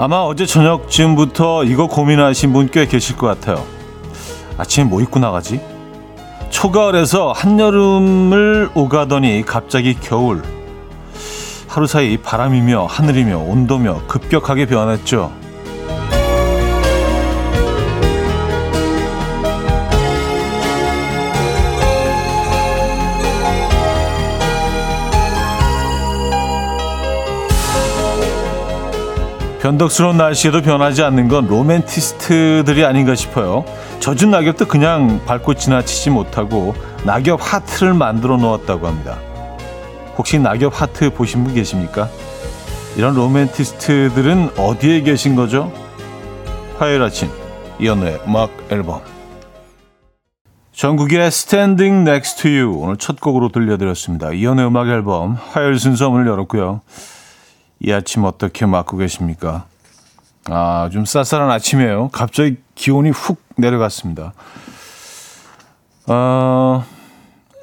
아마 어제 저녁쯤부터 이거 고민하신 분 꽤 계실 것 같아요. 아침에 뭐 입고 나가지? 초가을에서 한여름을 오가더니 갑자기 겨울. 하루 사이 바람이며 하늘이며 온도며 급격하게 변했죠. 변덕스러운 날씨에도 변하지 않는 건 로맨티스트들이 아닌가 싶어요. 젖은 낙엽도 그냥 밟고 지나치지 못하고 낙엽 하트를 만들어 놓았다고 합니다. 혹시 낙엽 하트 보신 분 계십니까? 이런 로맨티스트들은 어디에 계신 거죠? 화요일 아침 이연우의 음악 앨범 정국의 Standing Next to You 오늘 첫 곡으로 들려드렸습니다. 이연우의 음악 앨범 화요일 순서 문을 열었고요. 이 아침 어떻게 맞고 계십니까? 아, 좀 쌀쌀한 아침이에요. 갑자기 기온이 훅 내려갔습니다. 어,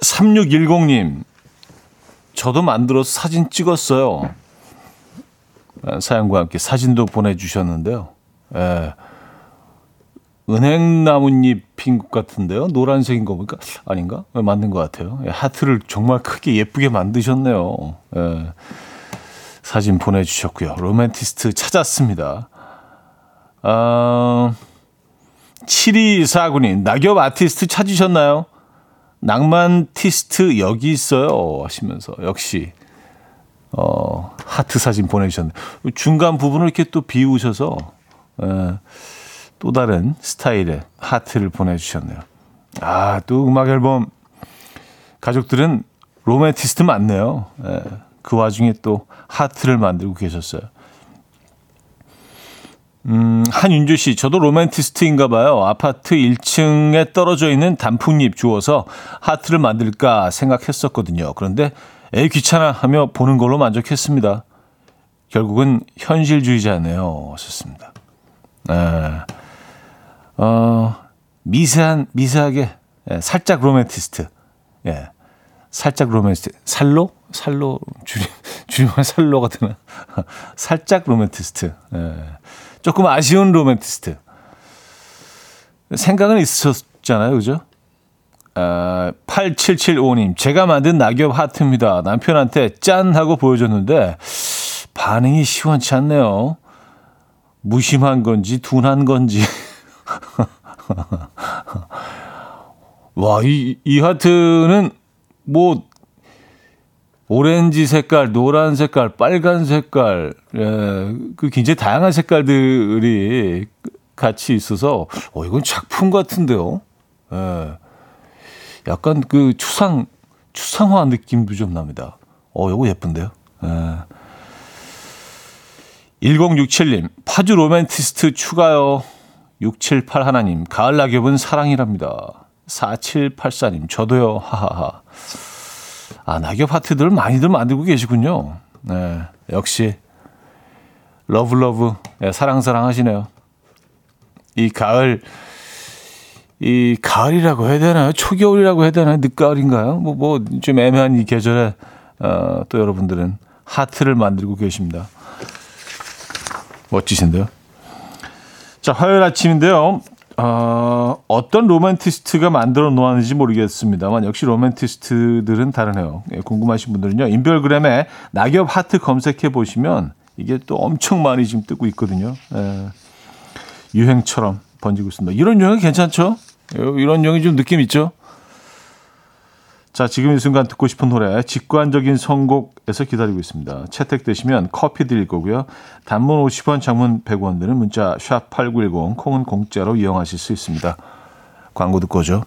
3610님, 저도 만들어서 사진 찍었어요. 사연과 함께 사진도 보내주셨는데요. 예. 은행 나뭇잎인 것 같은데요. 노란색인 거 보니까 아닌가? 네, 맞는 것 같아요. 예, 하트를 정말 크게 예쁘게 만드셨네요. 예. 사진 보내주셨고요. 로맨티스트 찾았습니다. 어, 7249님, 낙엽 아티스트 찾으셨나요? 낭만티스트 여기 있어요. 하시면서, 역시, 어, 하트 사진 보내주셨네요. 중간 부분을 이렇게 또 비우셔서, 에, 또 다른 스타일의 하트를 보내주셨네요. 아, 또 음악 앨범 가족들은 로맨티스트 많네요. 에, 그 와중에 또 하트를 만들고 계셨어요. 음, 한윤주 씨, 저도 로맨티스트인가 봐요. 아파트 1층에 떨어져 있는 단풍잎 주워서 하트를 만들까 생각했었거든요. 그런데 애 귀찮아 하며 보는 걸로 만족했습니다. 결국은 현실주의자네요. 하셨습니다. 네. 어, 미세한, 미세하게, 예, 살짝 로맨티스트. 예. 살짝 로맨티스트. 살로? 살로, 줄이, 줄이면 살로가 되나? 살짝 로맨티스트. 예. 조금 아쉬운 로맨티스트. 생각은 있으셨잖아요. 그죠? 아, 8775님, 제가 만든 낙엽 하트입니다. 남편한테 짠! 하고 보여줬는데, 반응이 시원치 않네요. 무심한 건지, 둔한 건지. 와, 이, 이 하트는 뭐, 오렌지 색깔, 노란 색깔, 빨간 색깔, 예, 그 굉장히 다양한 색깔들이 같이 있어서, 어, 이건 작품 같은데요. 예. 약간 그 추상, 추상화 느낌도 좀 납니다. 어, 이거 예쁜데요. 예. 1067님, 파주 로맨티스트 추가요. 678 하나님, 가을 낙엽은 사랑이랍니다. 4784님, 저도요. 하하하. 아, 낙엽 하트들을 많이들 만들고 계시군요. 네, 역시 love love 네, 사랑 사랑 하시네요. 이 가을 이 가을이라고 해야 되나요? 초겨울이라고 해야 되나요? 늦가을인가요? 뭐 뭐 좀 애매한 이 계절에 어, 또 여러분들은 하트를 만들고 계십니다. 멋지신데요. 자, 화요일 아침인데요. 어, 어떤 로맨티스트가 만들어 놓았는지 모르겠습니다만 역시 로맨티스트들은 다르네요. 예, 궁금하신 분들은요. 인별그램에 낙엽 하트 검색해 보시면 이게 또 엄청 많이 지금 뜨고 있거든요. 예, 유행처럼 번지고 있습니다. 이런 유행이 괜찮죠? 이런 유행이 좀 느낌 있죠? 자, 지금 이 순간 듣고 싶은 노래 직관적인 선곡에서 기다리고 있습니다. 채택되시면 커피 드릴 거고요. 단문 50원, 장문 100원 드는 문자 샵8910 콩은 공짜로 이용하실 수 있습니다. 광고 듣고 오죠.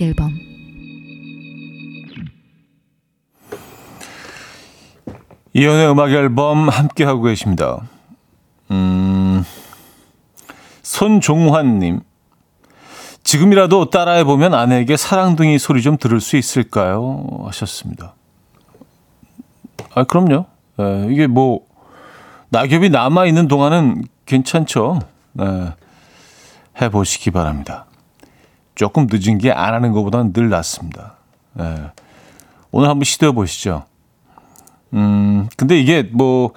음악 앨범 이연의 음악 앨범 함께 하고 계십니다. 음, 손종환님. 지금이라도 따라해 보면 아내에게 사랑둥이 소리 좀 들을 수 있을까요? 하셨습니다. 아, 그럼요. 에, 이게 뭐, 낙엽이 남아 있는 동안은 괜찮죠. 에, 해보시기 바랍니다. 조금 늦은 게 안 하는 것보다는 늘 낫습니다. 에, 오늘 한번 시도해 보시죠. 음, 근데 이게 뭐,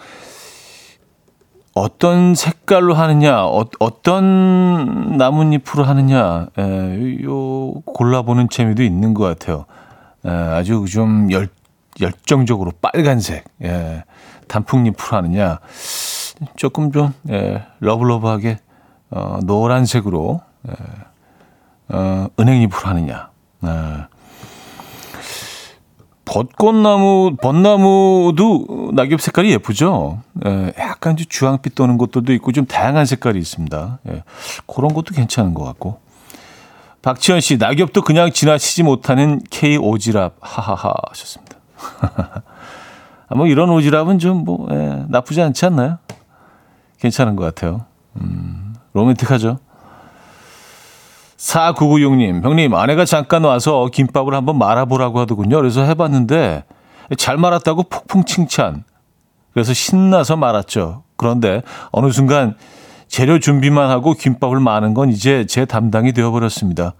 어떤 색깔로 하느냐, 어, 떤 나뭇잎으로 하느냐, 에, 요, 골라보는 재미도 있는 것 같아요. 에, 아주 좀 열, 열정적으로 빨간색, 예, 단풍잎으로 하느냐, 조금 좀, 예, 러블러브하게, 어, 노란색으로, 예, 어, 은행잎으로 하느냐, 예. 벚꽃나무, 벚나무도 낙엽 색깔이 예쁘죠? 예, 약간 좀 주황빛 도는 것들도 있고 좀 다양한 색깔이 있습니다. 예, 그런 것도 괜찮은 것 같고. 박지현 씨, 낙엽도 그냥 지나치지 못하는 K 오지랖, 하하하 하셨습니다. 아, 뭐 이런 오지랖은 좀 뭐, 예, 나쁘지 않지 않나요? 괜찮은 것 같아요. 음, 로맨틱하죠? 4996님, 형님, 아내가 잠깐 와서 김밥을 한번 말아보라고 하더군요. 그래서 해봤는데, 잘 말았다고 폭풍 칭찬. 그래서 신나서 말았죠. 그런데 어느 순간 재료 준비만 하고 김밥을 마는 건 이제 제 담당이 되어버렸습니다.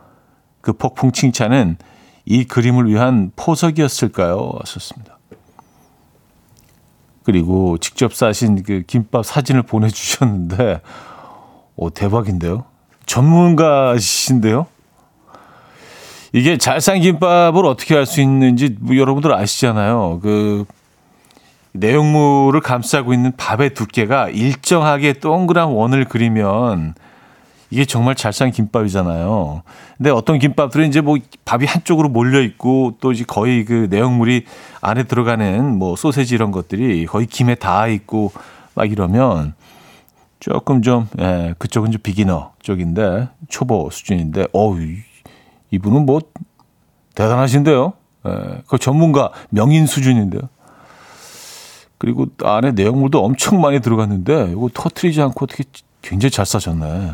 그 폭풍 칭찬은 이 그림을 위한 포석이었을까요? 왔었습니다. 그리고 직접 사신 그 김밥 사진을 보내주셨는데, 오, 대박인데요? 전문가이신데요. 이게 잘산 김밥을 어떻게 할 수 있는지 뭐 여러분들 아시잖아요. 그 내용물을 감싸고 있는 밥의 두께가 일정하게 동그란 원을 그리면 이게 정말 잘산 김밥이잖아요. 근데 어떤 김밥들은 이제 뭐 밥이 한쪽으로 몰려 있고 또 이제 거의 그 내용물이 안에 들어가는 뭐 소세지 이런 것들이 거의 김에 닿아 있고 막 이러면 조금 좀, 예, 그쪽은 좀 비기너 쪽인데, 초보 수준인데, 어우, 이분은 뭐, 대단하신데요? 예, 그 전문가, 명인 수준인데요. 그리고 안에 내용물도 엄청 많이 들어갔는데, 이거 터트리지 않고 어떻게 굉장히 잘 싸셨네.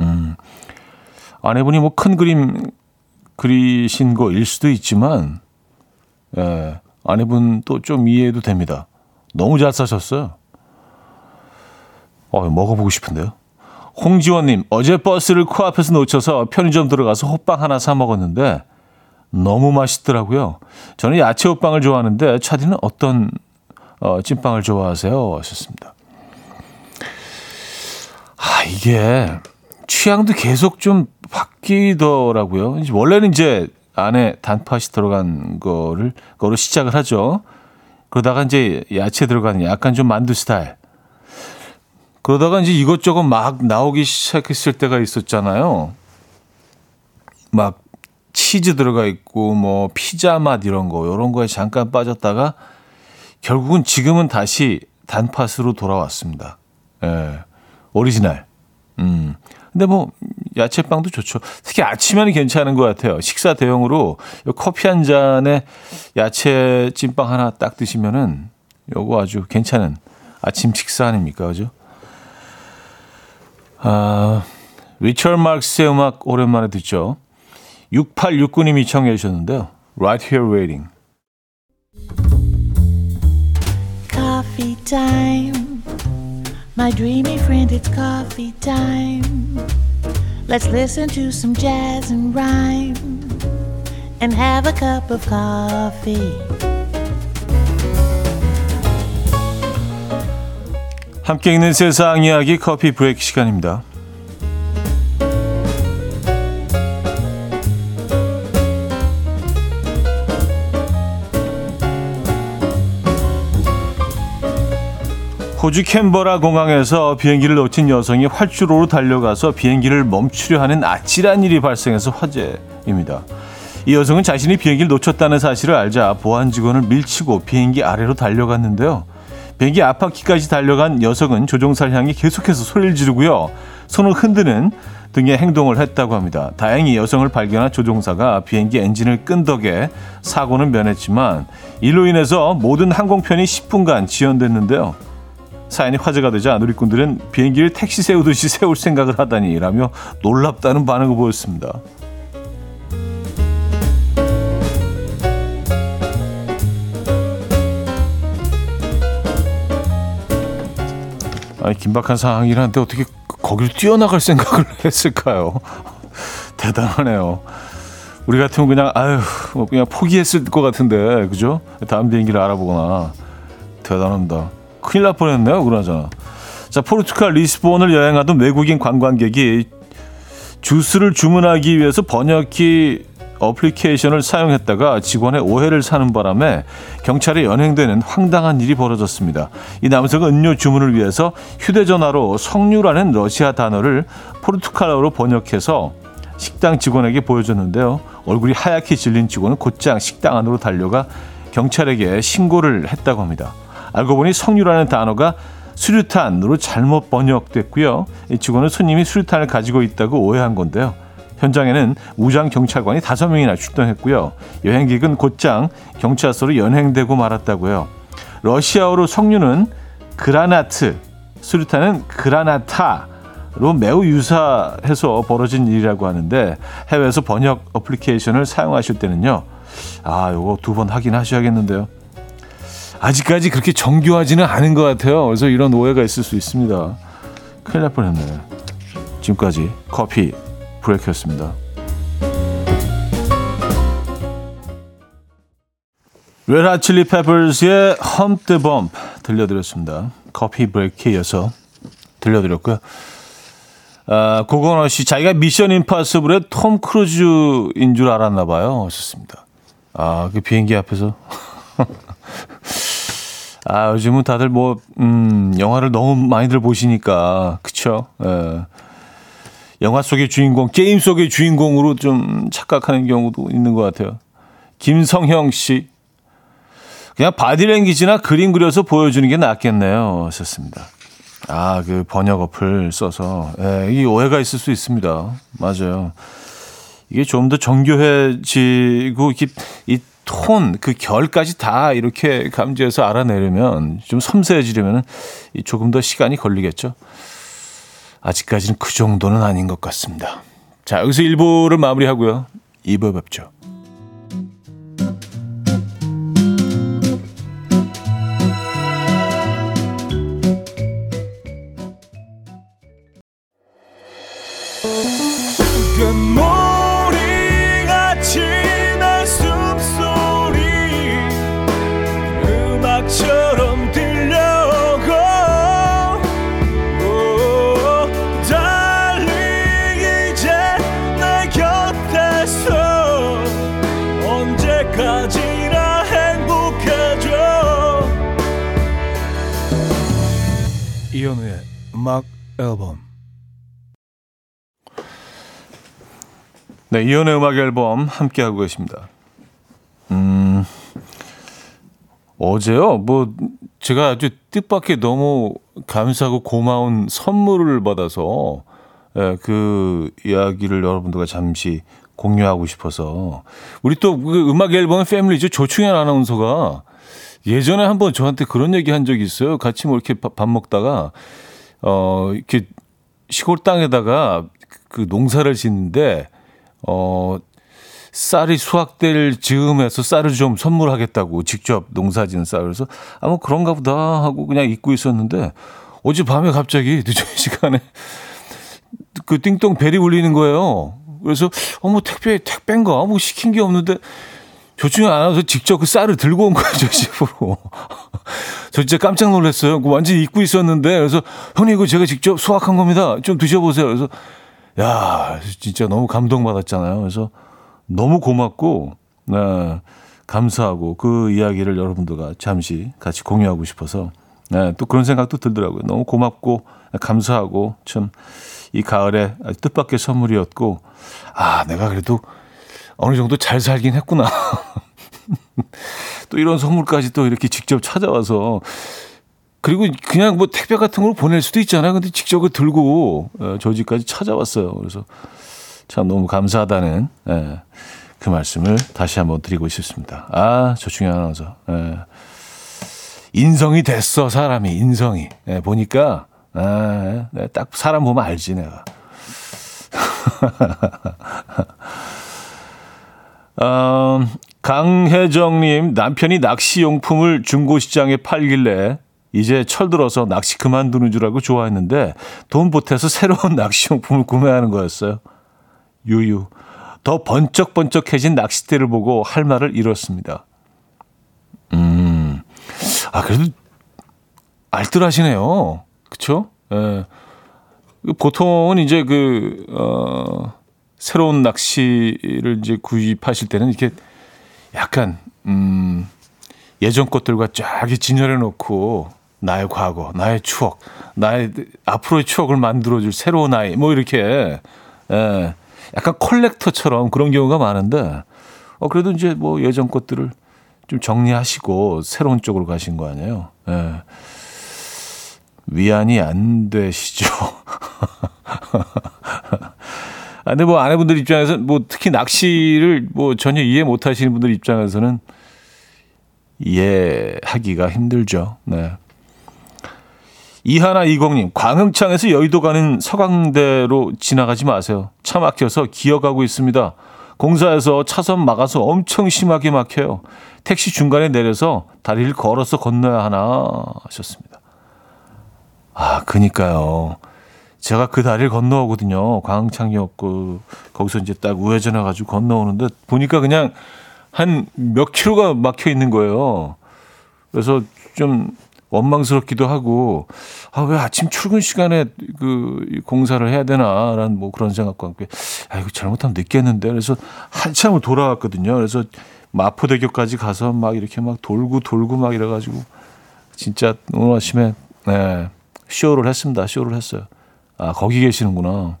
음. 아내분이 뭐 큰 그림 그리신 거일 수도 있지만, 예, 아내분 또 좀 이해해도 됩니다. 너무 잘 싸셨어요. 어, 먹어보고 싶은데요. 홍지원님, 어제 버스를 코앞에서 놓쳐서 편의점 들어가서 호빵 하나 사 먹었는데 너무 맛있더라고요. 저는 야채 호빵을 좋아하는데 차디는 어떤 어, 찐빵을 좋아하세요? 하셨습니다. 아, 이게 취향도 계속 좀 바뀌더라고요. 원래는 이제 안에 단팥이 들어간 거를, 거로 시작을 하죠. 그러다가 이제 야채 들어가는 약간 좀 만두 스타일. 그러다가 이제 이것저것 막 나오기 시작했을 때가 있었잖아요. 막 치즈 들어가 있고 뭐 피자 맛 이런 거 이런 거에 잠깐 빠졌다가 결국은 지금은 다시 단팥으로 돌아왔습니다. 예. 오리지널. 음. 근데 뭐 야채빵도 좋죠. 특히 아침에는 괜찮은 것 같아요. 식사 대용으로 커피 한 잔에 야채 찐빵 하나 딱 드시면은 요거 아주 괜찮은 아침 식사 아닙니까? 그죠? 아, 리처드 마크스의 음악 오랜만에 듣죠. 6869님이 청해 주셨는데요. Right Here Waiting. Coffee time. My dreamy friend, it's coffee time. Let's listen to some jazz and rhyme and have a cup of coffee. 함께 있는 세상 이야기 커피 브레이크 시간입니다. 호주 캔버라 공항에서 비행기를 놓친 여성이 활주로로 달려가서 비행기를 멈추려 하는 아찔한 일이 발생해서 화제입니다. 이 여성은 자신이 비행기를 놓쳤다는 사실을 알자 보안 직원을 밀치고 비행기 아래로 달려갔는데요. 비행기 앞바퀴까지 달려간 여성은 조종사를 향해 계속해서 소리를 지르고요. 손을 흔드는 등의 행동을 했다고 합니다. 다행히 여성을 발견한 조종사가 비행기 엔진을 끈 덕에 사고는 면했지만 이로 인해서 모든 항공편이 10분간 지연됐는데요. 사연이 화제가 되자 누리꾼들은 비행기를 택시 세우듯이 세울 생각을 하다니라며 놀랍다는 반응을 보였습니다. 아니 긴박한 상황이긴 한데 어떻게 거기를 뛰어나갈 생각을 했을까요? 대단하네요. 우리 같으면 그냥 아유 뭐 그냥 포기했을 것 같은데 그죠? 다음 비행기를 알아보거나 대단합니다. 큰일 날 뻔했네요. 그러잖아. 자 포르투갈 리스본을 여행하던 외국인 관광객이 주스를 주문하기 위해서 번역기 어플리케이션을 사용했다가 직원의 오해를 사는 바람에 경찰에 연행되는 황당한 일이 벌어졌습니다. 이 남성은 음료 주문을 위해서 휴대전화로 석류라는 러시아 단어를 포르투갈어로 번역해서 식당 직원에게 보여줬는데요. 얼굴이 하얗게 질린 직원은 곧장 식당 안으로 달려가 경찰에게 신고를 했다고 합니다. 알고 보니 석류라는 단어가 수류탄으로 잘못 번역됐고요. 이 직원은 손님이 수류탄을 가지고 있다고 오해한 건데요. 현장에는 무장 경찰관이 다섯 명이나 출동했고요. 여행객은 곧장 경찰서로 연행되고 말았다고요. 러시아어로 석류는 그라나트, 수류탄은 그라나타로 매우 유사해서 벌어진 일이라고 하는데 해외에서 번역 어플리케이션을 사용하실 때는요. 아, 요거 두 번 확인하셔야겠는데요. 아직까지 그렇게 정교하지는 않은 것 같아요. 그래서 이런 오해가 있을 수 있습니다. 큰일 날 뻔했네요. 지금까지 커피 브레이크였습니다. 레드 칠리 페퍼스의 Hump de Bump 들려드렸습니다. 커피 브레이크에 이어서 들려드렸고요. 아, 고건호 씨, 자기가 Mission Impossible의 톰 크루즈인 줄 알았나 봐요. 하셨습니다. 아, 그 비행기 앞에서. 아, 요즘은 다들 뭐, 음, 영화를 너무 많이들 보시니까, 그쵸? 예. 영화 속의 주인공, 게임 속의 주인공으로 좀 착각하는 경우도 있는 것 같아요. 김성형 씨. 그냥 바디랭귀지나 그림 그려서 보여주는 게 낫겠네요. 하셨습니다. 아, 그 번역 어플 써서. 예, 이 오해가 있을 수 있습니다. 맞아요. 이게 좀 더 정교해지고, 이렇게, 이 톤, 그 결까지 다 이렇게 감지해서 알아내려면, 좀 섬세해지려면 조금 더 시간이 걸리겠죠. 아직까지는 그 정도는 아닌 것 같습니다. 자, 여기서 1부를 마무리하고요. 2부에 뵙죠. 이현우의 음악 앨범 네, 이현우의 음악 앨범 함께 하고 계십니다. 음, 어제요, 뭐, 제가 아주 뜻밖의 너무 감사하고 고마운 선물을 받아서, 예, 그 이야기를 여러분들과 잠시 공유하고 싶어서. 우리 또 그 음악 앨범의 패밀리죠. 조충현 아나운서가 예전에 한번 저한테 그런 얘기 한 적이 있어요. 같이 뭐 이렇게 밥 먹다가, 어, 이렇게 시골 땅에다가 그 농사를 짓는데, 어, 쌀이 수확될 즈음에서 쌀을 좀 선물하겠다고 직접 농사 짓는 쌀. 그래서 아무 뭐 그런가 보다 하고 그냥 잊고 있었는데, 어젯밤에 갑자기 늦은 시간에 그 띵동 벨이 울리는 거예요. 그래서 어머 택배 택배인가 뭐 시킨 게 없는데 조충현 아나운서 직접 그 쌀을 들고 온 거예요, 저 집으로. 저 진짜 깜짝 놀랐어요. 그 완전히 잊고 있었는데, 그래서, 형님, 이거 제가 직접 수확한 겁니다. 좀 드셔보세요. 그래서, 야, 진짜 너무 감동받았잖아요. 그래서 너무 고맙고, 네, 감사하고 그 이야기를 여러분들과 잠시 같이 공유하고 싶어서, 네, 또 그런 생각도 들더라고요. 너무 고맙고, 감사하고, 참, 이 가을에 뜻밖의 선물이었고, 아, 내가 그래도 어느 정도 잘 살긴 했구나. 또 이런 선물까지 또 이렇게 직접 찾아와서 그리고 그냥 뭐 택배 같은 걸 보낼 수도 있잖아요. 근데 직접 그 들고 어, 저 집까지 찾아왔어요. 그래서 참 너무 감사하다는 예, 그 말씀을 다시 한번 드리고 싶습니다. 아, 조충현 아나운서. 예. 인성이 됐어, 사람이, 인성이. 예, 보니까, 아, 네, 딱 사람 보면 알지, 내가. 어, 강혜정님, 남편이 낚시 용품을 중고 시장에 팔길래 이제 철들어서 낚시 그만두는 줄 알고 좋아했는데 돈 보태서 새로운 낚시 용품을 구매하는 거였어요. 유유. 더 번쩍번쩍해진 낚싯대를 보고 할 말을 잃었습니다. 음, 아, 그래도 알뜰하시네요. 그쵸? 예. 보통은 이제 그, 어, 새로운 낚시를 이제 구입하실 때는 이렇게 약간, 음, 예전 것들과 쫙 진열해 놓고 나의 과거, 나의 추억, 나의 앞으로의 추억을 만들어 줄 새로운 아이, 뭐 이렇게, 예, 약간 컬렉터처럼 그런 경우가 많은데, 어, 그래도 이제 뭐 예전 것들을 좀 정리하시고 새로운 쪽으로 가신 거 아니에요? 예. 위안이 안 되시죠? 아, 근데 뭐 아내분들 입장에서 뭐 특히 낚시를 뭐 전혀 이해 못 하시는 분들 입장에서는 이해하기가 힘들죠. 네. 이하나 이공님, 광흥창에서 여의도 가는 서강대로 지나가지 마세요. 차 막혀서 기어가고 있습니다. 공사에서 차선 막아서 엄청 심하게 막혀요. 택시 중간에 내려서 다리를 걸어서 건너야 하나 하셨습니다. 아, 그니까요. 제가 그 다리를 건너오거든요. 광흥창역 그 거기서 이제 딱 우회전해 가지고 건너오는데 보니까 그냥 한 몇 킬로가 막혀 있는 거예요. 그래서 좀 원망스럽기도 하고 아 왜 아침 출근 시간에 그 공사를 해야 되나라는 뭐 그런 생각과 함께 아 이거 잘못하면 늦겠는데 그래서 한참을 돌아왔거든요. 그래서 마포대교까지 가서 막 이렇게 막 돌고 돌고 막 이래가지고 진짜 오늘 아침에 네, 쇼를 했습니다. 쇼를 했어요. 아 거기 계시는구나.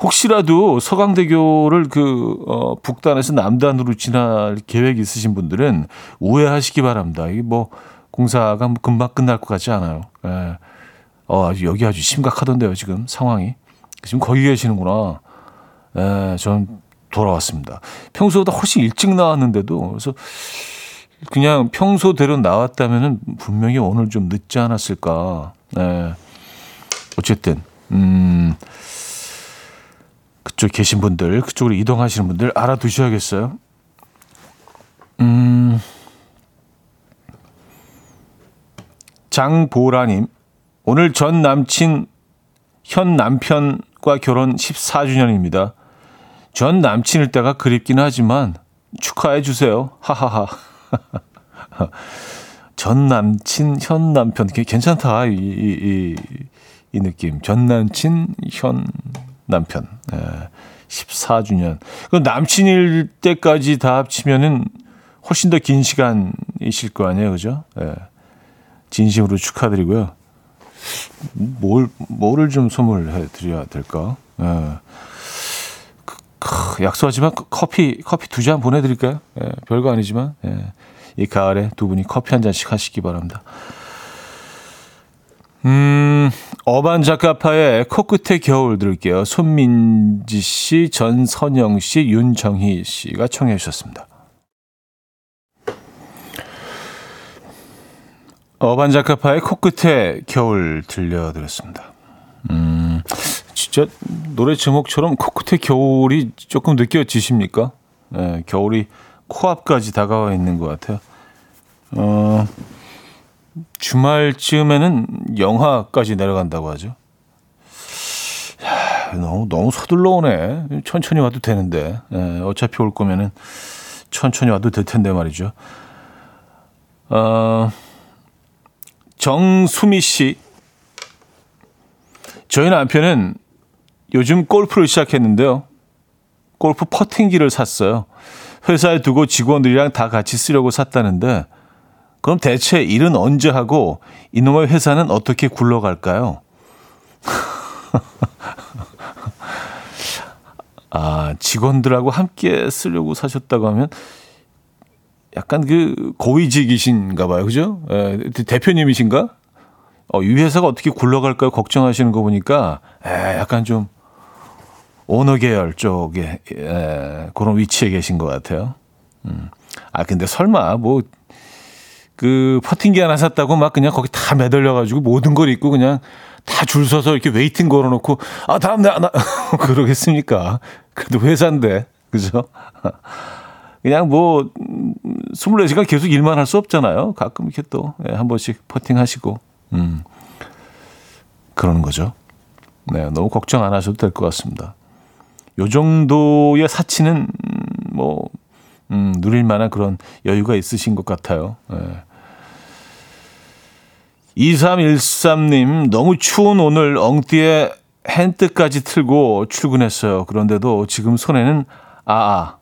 혹시라도 서강대교를 그 어, 북단에서 남단으로 지날 계획 있으신 분들은 우회하시기 바랍니다. 이게 뭐 공사가 뭐 금방 끝날 것 같지 않아요. 예. 어, 여기 아주 심각하던데요, 지금 상황이. 지금 거기 계시는구나. 예, 전 돌아왔습니다. 평소보다 훨씬 일찍 나왔는데도, 그래서 그냥 평소대로 나왔다면은 분명히 오늘 좀 늦지 않았을까. 예. 어쨌든, 음, 그쪽 계신 분들, 그쪽으로 이동하시는 분들 알아두셔야겠어요. 음, 장보라님, 오늘 전 남친, 현 남편과 결혼 14주년입니다. 전 남친일 때가 그립긴 하지만 축하해 주세요. 하하하. 전 남친, 현 남편. 괜찮다. 이, 이, 이, 이 느낌. 전 남친, 현 남편. 예, 14주년. 그 남친일 때까지 다 합치면은 훨씬 더 긴 시간이실 거 아니에요. 그죠? 예. 진심으로 축하드리고요. 뭘, 뭐를 좀 선물해 드려야 될까? 예. 약속하지만 그 커피, 커피 두 잔 보내드릴까요? 예, 별거 아니지만, 예. 이 가을에 두 분이 커피 한 잔씩 하시기 바랍니다. 음, 어반 작가파의 코끝의 겨울 들을게요. 손민지 씨, 전선영 씨, 윤정희 씨가 청해 주셨습니다. 어반자카파의 코끝에 겨울 들려드렸습니다. 음, 진짜 노래 제목처럼 코끝에 겨울이 조금 느껴지십니까? 네, 겨울이 코앞까지 다가와 있는 것 같아요. 어, 주말쯤에는 영하까지 내려간다고 하죠. 야, 너무, 너무 서둘러 오네. 천천히 와도 되는데. 네, 어차피 올 거면은 천천히 와도 될 텐데 말이죠. 어, 정수미 씨. 저희 남편은 요즘 골프를 시작했는데요. 골프 퍼팅기를 샀어요. 회사에 두고 직원들이랑 다 같이 쓰려고 샀다는데, 그럼 대체 일은 언제 하고 이놈의 회사는 어떻게 굴러갈까요? 아, 직원들하고 함께 쓰려고 사셨다고 하면 약간 그 고위직이신가 봐요. 그죠? 에, 예, 대표님이신가? 어, 이 회사가 어떻게 굴러갈까요? 걱정하시는 거 보니까 에, 약간 좀 오너 계열 쪽에 에, 그런 위치에 계신 것 같아요. 음. 아 근데 설마 뭐 그 퍼팅기 하나 샀다고 막 그냥 거기 다 매달려가지고 모든 걸 잊고 그냥 다 줄 서서 이렇게 waiting 걸어놓고 아 다음 나, 나 그러겠습니까? 그래도 회사인데 그죠? 그냥 뭐 24시간 계속 일만 할 수 없잖아요. 가끔 이렇게 또한 예, 번씩 퍼팅 하시고 음 그러는 거죠. 네, 너무 걱정 안 하셔도 될 것 같습니다. 요 정도의 사치는 뭐 음, 누릴 만한 그런 여유가 있으신 것 같아요. 네. 2313님, 너무 추운 오늘 엉띠에 핸드까지 틀고 출근했어요. 그런데도 지금 손에는 아아,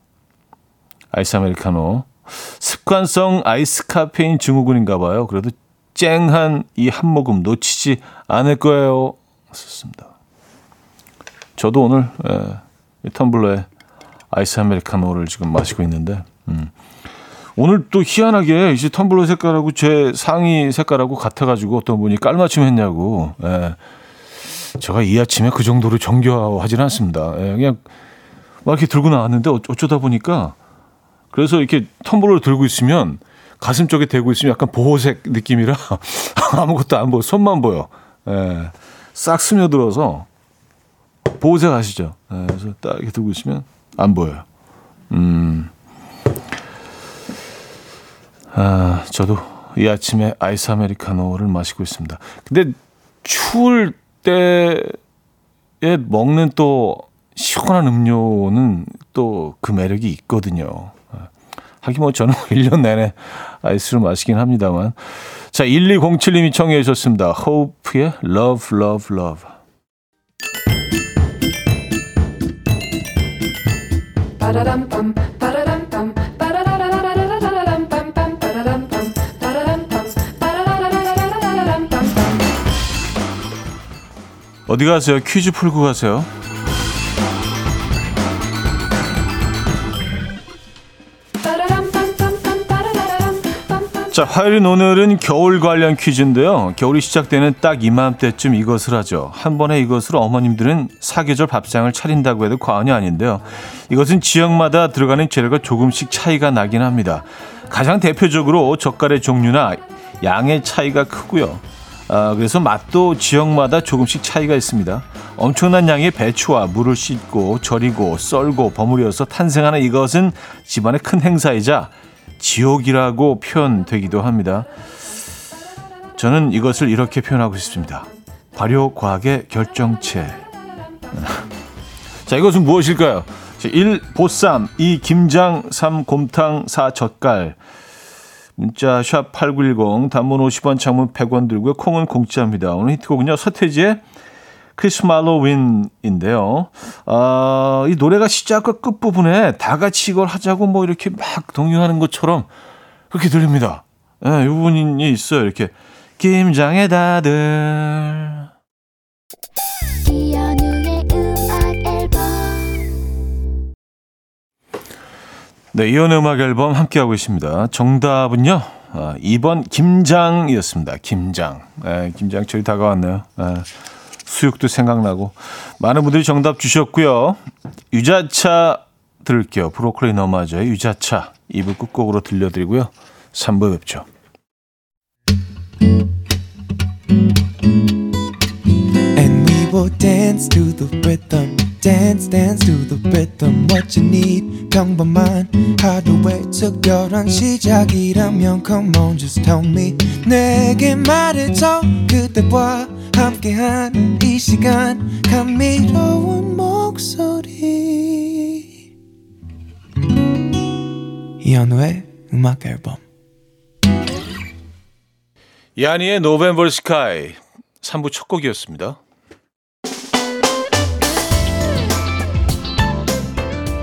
아이스 아메리카노. 습관성 아이스 카페인 증후군인가 봐요. 그래도 쨍한 이 한 모금 놓치지 않을 거예요. 썼습니다. 저도 오늘 예, 이 텀블러에 아이스 아메리카노를 지금 마시고 있는데 음. 오늘 또 희한하게 이제 텀블러 색깔하고 제 상의 색깔하고 같아가지고 어떤 분이 깔맞춤 했냐고. 예. 제가 이 아침에 그 정도로 정교하지는 않습니다. 예. 그냥 막 이렇게 들고 나왔는데 어쩌다 보니까 그래서 이렇게 텀블러를 들고 있으면 가슴 쪽에 대고 있으면 약간 보호색 느낌이라 아무것도 안 보여. 손만 보여. 예. 싹 스며들어서 보호색 아시죠? 예. 그래서 딱 이렇게 들고 있으면 안 보여요. 음. 아, 저도 이 아침에 아이스 아메리카노를 마시고 있습니다. 근데 추울 때에 먹는 또 시원한 음료는 또 그 매력이 있거든요. 하긴 뭐 저는 1년 내내 아이스를 마시긴 합니다만. 자, 1207님이 청해 주셨습니다. 호프의 Love, Love, Love. 어디 가세요? 퀴즈 풀고 가세요. 자, 화요일인 오늘은 겨울 관련 퀴즈인데요. 겨울이 시작되는 딱 이맘때쯤 이것을 하죠. 한 번에 이것으로 어머님들은 사계절 밥상을 차린다고 해도 과언이 아닌데요. 이것은 지역마다 들어가는 재료가 조금씩 차이가 나긴 합니다. 가장 대표적으로 젓갈의 종류나 양의 차이가 크고요. 아, 그래서 맛도 지역마다 조금씩 차이가 있습니다. 엄청난 양의 배추와 물을 씻고 절이고 썰고 버무려서 탄생하는 이것은 집안의 큰 행사이자 지옥이라고 표현되기도 합니다. 저는 이것을 이렇게 표현하고 싶습니다. 발효 과학의 결정체. 자, 이것은 무엇일까요? 1. 보쌈 2. 김장 3. 곰탕 4. 젓갈 문자 샵 8910 단문 50원 장문 100원 들고요. 콩은 공짜입니다. 오늘 히트곡은요. 서태지의 크리스말로 윈인데요. 아, 이 노래가 시작과 끝부분에 다 같이 이걸 하자고 뭐 이렇게 막 동요하는 것처럼 그렇게 들립니다. 예, 네, 이 부분이 있어요. 이렇게. 김장의 다들. 네, 이연의 음악 앨범 함께하고 있습니다. 정답은요, 아, 2번 김장이었습니다. 김장. 네, 김장철이 다가왔네요. 네. 수육도 생각나고 많은 분들이 정답 주셨고요. 유자차 들을게요. 브로콜리 너마저의 유자차 2부 끝곡으로 들려드리고요. 3부 뵙죠. Will dance to the rhythm dance dance to the rhythm what you need. 평범한 하루의 특별한 시작이라면 come on just tell me. 내게 말해줘 그대와 함께한 이 시간. 감미로운 목소리. 이현우의 음악 앨범. 야니의 노벤버 스카이 3부 첫 곡이었습니다.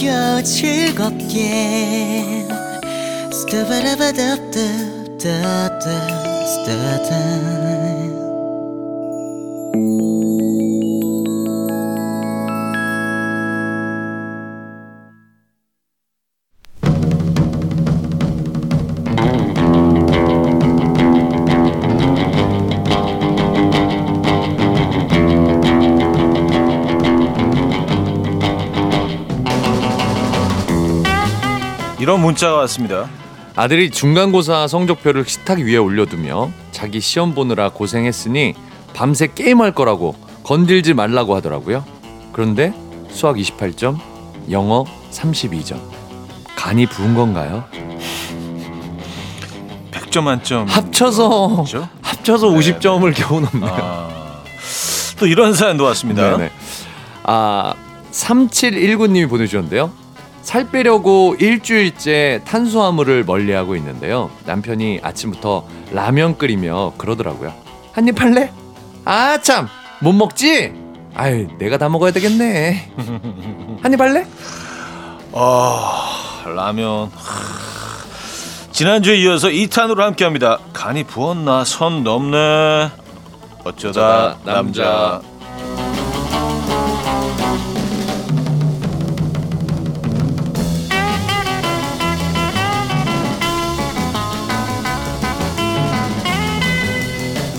들어봐요 즐겁게. 스타바라바답답답답답 이런 문자가 왔습니다. 아들이 중간고사 성적표를 식탁 위에 올려두며 자기 시험 보느라 고생했으니 밤새 게임할 거라고 건들지 말라고 하더라고요. 그런데 수학 28점, 영어 32점. 간이 부은 건가요? 100점 만점. 합쳐서 그렇죠? 합쳐서 50점을 겨우 넘네요. 아, 또 이런 사연도 왔습니다. 네네. 아 3719님이 보내주셨는데요. 살 빼려고 일주일째 탄수화물을 멀리하고 있는데요. 남편이 아침부터 라면 끓이며 그러더라고요. 한 입 할래? 아 참 못 먹지? 아유 내가 다 먹어야 되겠네. 한 입 할래? 아, 라면. 하, 지난주에 이어서 2탄으로 함께합니다. 간이 부었나 선 넘네. 어쩌다, 어쩌다 남자. 남자.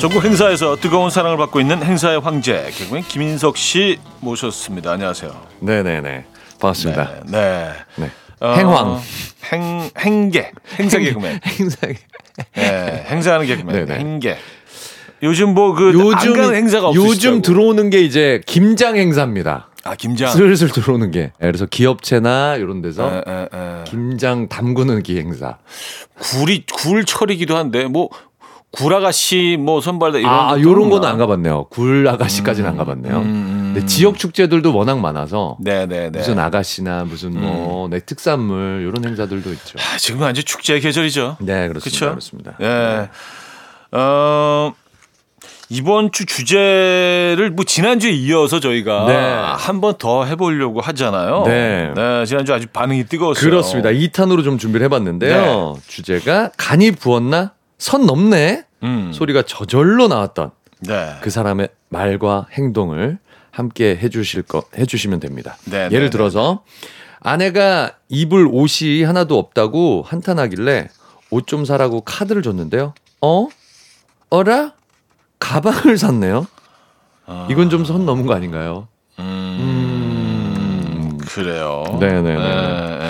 전국 행사에서 뜨거운 사랑을 받고 있는 행사의 황제 개그맨 김인석 씨 모셨습니다. 안녕하세요. 네네네 반갑습니다. 네. 네. 네. 어, 행황. 행 행계 행사 개그맨. 행사 네, 행사하는 개그맨. 네네. 행계. 요즘 뭐그 요즘 안가는 행사가 없으시다고. 요즘 들어오는 게 이제 김장 행사입니다. 아 김장. 슬슬 들어오는 게 그래서 기업체나 이런 데서 에, 에, 에. 김장 담그는 기 행사. 굴이 굴 철이기도 한데 뭐 굴아가씨 뭐 선발대 이런 아, 것도 요런 거는? 안 가봤네요. 굴 아가씨까지는 안 가봤네요. 음. 근데 지역 축제들도 워낙 많아서 네네네. 무슨 아가씨나 무슨 뭐 네, 특산물 이런 행사들도 있죠. 아, 지금 완전 축제 계절이죠. 네, 그렇습니다. 그쵸? 그렇습니다. 예. 어, 이번 주 주제를 뭐 지난주에 이어서 저희가 네. 한번 더 해보려고 하잖아요. 네. 지난주 아주 반응이 뜨거웠어요. 그렇습니다. 2탄으로 좀 준비를 해봤는데요. 주제가 간이 부었나 선 넘네 음. 소리가 저절로 나왔던 네. 그 사람의 말과 행동을 함께 해주실 거 해주시면 됩니다. 네, 예를 네, 들어서 아내가 입을 옷이 하나도 없다고 한탄하길래 옷 좀 사라고 카드를 줬는데요. 어? 어라? 가방을 샀네요. 아, 이건 좀 선 넘은 거 아닌가요? 음, 그래요. 네네네. 예.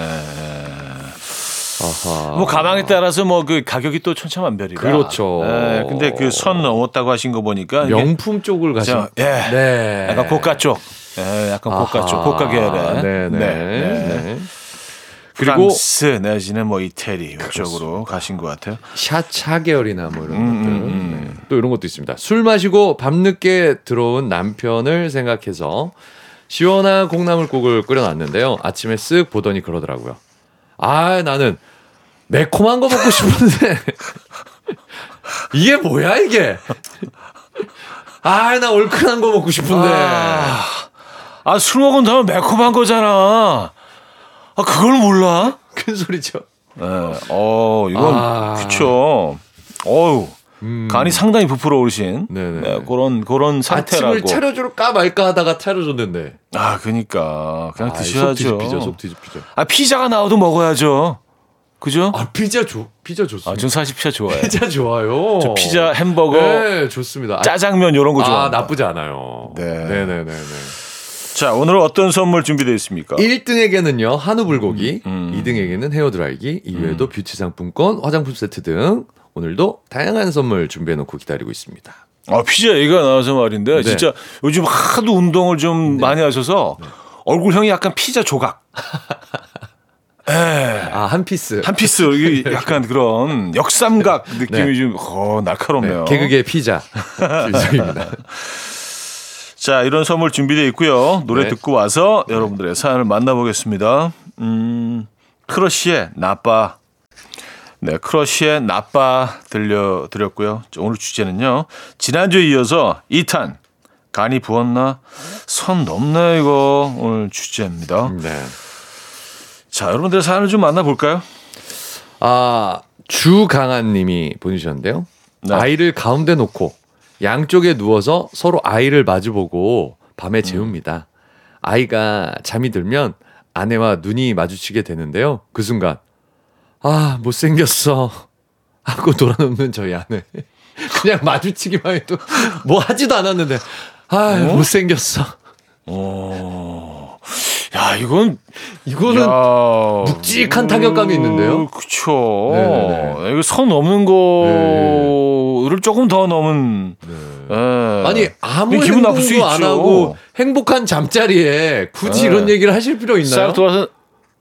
아하. 뭐 가방에 따라서 뭐 그 가격이 또 천차만별이라. 그렇죠. 예, 근데 그 선 넘었다고 하신 거 보니까 명품 쪽을 가신. 저, 예. 네. 약간 고가 쪽. 예, 약간 고가 쪽, 아하. 고가 계열의. 네네. 네, 네. 네. 그리고 그리고 프랑스 내지는 뭐 이태리 이쪽으로 가신 것 같아요. 샤차 계열이나 뭐 이런 음, 것들. 음, 음. 네. 또 이런 것도 있습니다. 술 마시고 밤늦게 들어온 남편을 생각해서 시원한 콩나물국을 끓여놨는데요. 아침에 쓱 보더니 그러더라고요. 아, 나는 매콤한 거 먹고 싶은데. 이게 뭐야, 이게? 아, 나 얼큰한 거 먹고 싶은데. 아, 아, 술 먹은 다음에 매콤한 거잖아. 아, 그걸 몰라? 큰 소리죠. 예, 어, 이건, 아. 그쵸. 어우, 음. 간이 상당히 부풀어 오르신. 네, 그런, 그런 상태라고. 아침을 차려줄까 말까 하다가 차려줬는데. 아, 그니까. 그냥 아, 속 드셔야죠. 뒤집히죠, 속 뒤집히죠. 아, 피자가 나와도 먹어야죠. 그죠? 아 피자 좋 피자 아, 좋습니다. 전 사실 피자 좋아해요. 피자 좋아요. 저 피자, 햄버거, 네 좋습니다. 아, 짜장면 이런 거아 좋아합니다. 나쁘지 않아요. 네. 네네네 네. 자, 오늘은 어떤 선물 준비되어 있습니까? 1등에게는요 한우 불고기, 음. 2등에게는 헤어 드라이기, 이외에도 뷰티 상품권, 화장품 세트 등 오늘도 다양한 선물 준비해 놓고 기다리고 있습니다. 아, 피자 얘기가 나와서 말인데 네. 진짜 요즘 하도 운동을 좀 많이 하셔서 얼굴형이 약간 피자 조각. 예. 아 한 piece. 한 piece 이게 약간 그런 역삼각 느낌이 네. 좀 어, 날카롭네요. 네, 개그계 피자 김성입니다. 자, 이런 선물 준비되어 있고요. 노래 네. 듣고 와서 여러분들의 사연을 만나보겠습니다. 음, 크러쉬의 나빠. 네, 크러쉬의 나빠 들려드렸고요. 자, 오늘 주제는요. 지난주에 이어서 2탄. 간이 부었나? 선 넘네, 이거. 오늘 주제입니다. 네. 자, 여러분들의 사연을 좀 만나볼까요? 아 주강한 님이 보내주셨는데요. 네. 아이를 가운데 놓고 양쪽에 누워서 서로 아이를 마주보고 밤에 재웁니다. 아이가 잠이 들면 아내와 눈이 마주치게 되는데요. 그 순간 아 못생겼어 하고 돌아눕는 저희 아내. 그냥 마주치기만 해도 뭐 하지도 않았는데 아 못생겼어. 어, 야, 이건. 이거는 야, 묵직한 타격감이 있는데요? 네네네. 이거 선 넘는 거를 조금 더 넘은. 예. 아니 아무 기분 나쁠 수안 있죠. 하고 행복한 잠자리에 굳이 네. 이런 얘기를 하실 필요 있나요? 싹 돌아서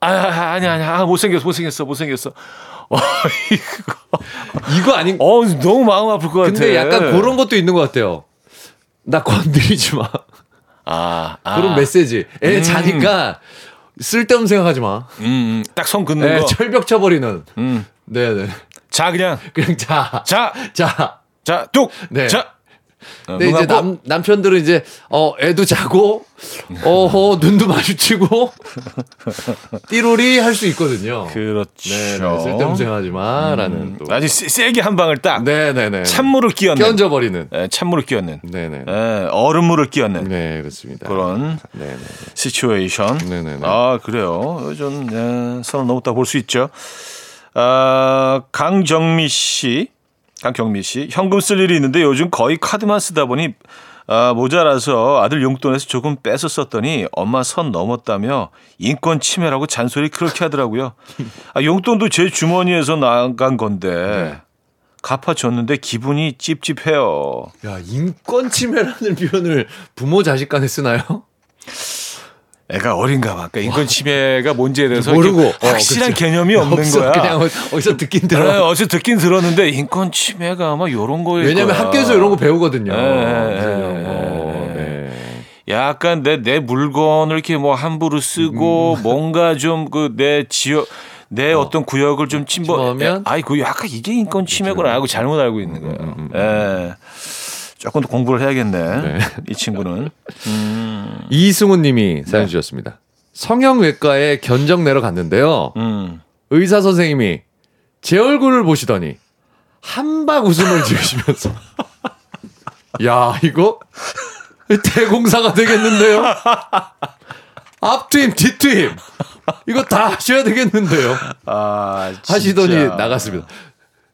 아, 아, 아니 아니 아 못생겼어 못생겼어 못생겼어. 어, 이거 이거 아닌. 어 너무 마음 아플 것 같아. 근데 약간 그런 것도 있는 것 같아요. 나 건드리지 마. 아, 아. 그런 메시지. 애 음. 자니까 쓸데없는 생각하지 마. 음, 딱선 긋는 애 거. 철벽 쳐버리는. 음. 네네. 자 그냥 그냥 자. 자, 자. 자, 뚝. 네. 자. 어, 근데 이제 눈 감고. 남, 남편들은 이제, 어, 애도 자고, 어허, 눈도 마주치고, 띠로리 할 수 있거든요. 그렇죠. 네 네. 쓸데없는 생각하지 마. 라는 또. 아주 세- 세게 한 방을 딱 네네네. 찬물을 끼얹는. 껴져버리는. 예, 찬물을 끼얹는. 네네. 예, 얼음물을 끼얹는 네, 그렇습니다. 그런 네네. 시츄에이션. 네네네. 아 그래요. 좀 예, 선을 넘었다 볼 수 있죠. 아, 강정미 씨, 강경미 씨, 현금 쓸 일이 있는데 요즘 거의 카드만 쓰다 보니 아, 모자라서 아들 용돈에서 조금 뺏어 썼더니 엄마 선 넘었다며 인권 침해라고 잔소리 그렇게 하더라고요. 아, 용돈도 제 주머니에서 나간 건데 갚아줬는데 기분이 찝찝해요. 야, 인권 침해라는 표현을 부모 자식 간에 쓰나요? 애가 어린가 봐. 그러니까 인권 침해가 뭔지에 대해서 모르고. 확실한 어. 개념이 없는 없어. 거야. 그냥 어- 어디서 듣긴 네, 들어. 어제 듣긴 들었는데 인권 침해가 아마 요런 거일 왜냐면 거야. 학교에서 이런 거 배우거든요. 네, 네, 네, 어, 네. 네. 약간 내 내 물건을 이렇게 뭐 함부로 쓰고 음. 뭔가 좀 그 내 지역 내 어. 떤 구역을 좀 침범. 침범하면? 아이 그 약간 이게 인권 침해구나 하고 잘못 알고 있는 거예요. 음, 예. 조금 더 공부를 해야겠네. 네. 이 친구는. 이승훈 님이 사연 네. 주셨습니다. 성형외과에 견적 내러 갔는데요. 음. 의사 선생님이 제 얼굴을 보시더니 한박 웃음을 지으시면서 야 이거 대공사가 되겠는데요 앞트임 뒤트임 이거 다 하셔야 되겠는데요 아, 하시더니. 나갔습니다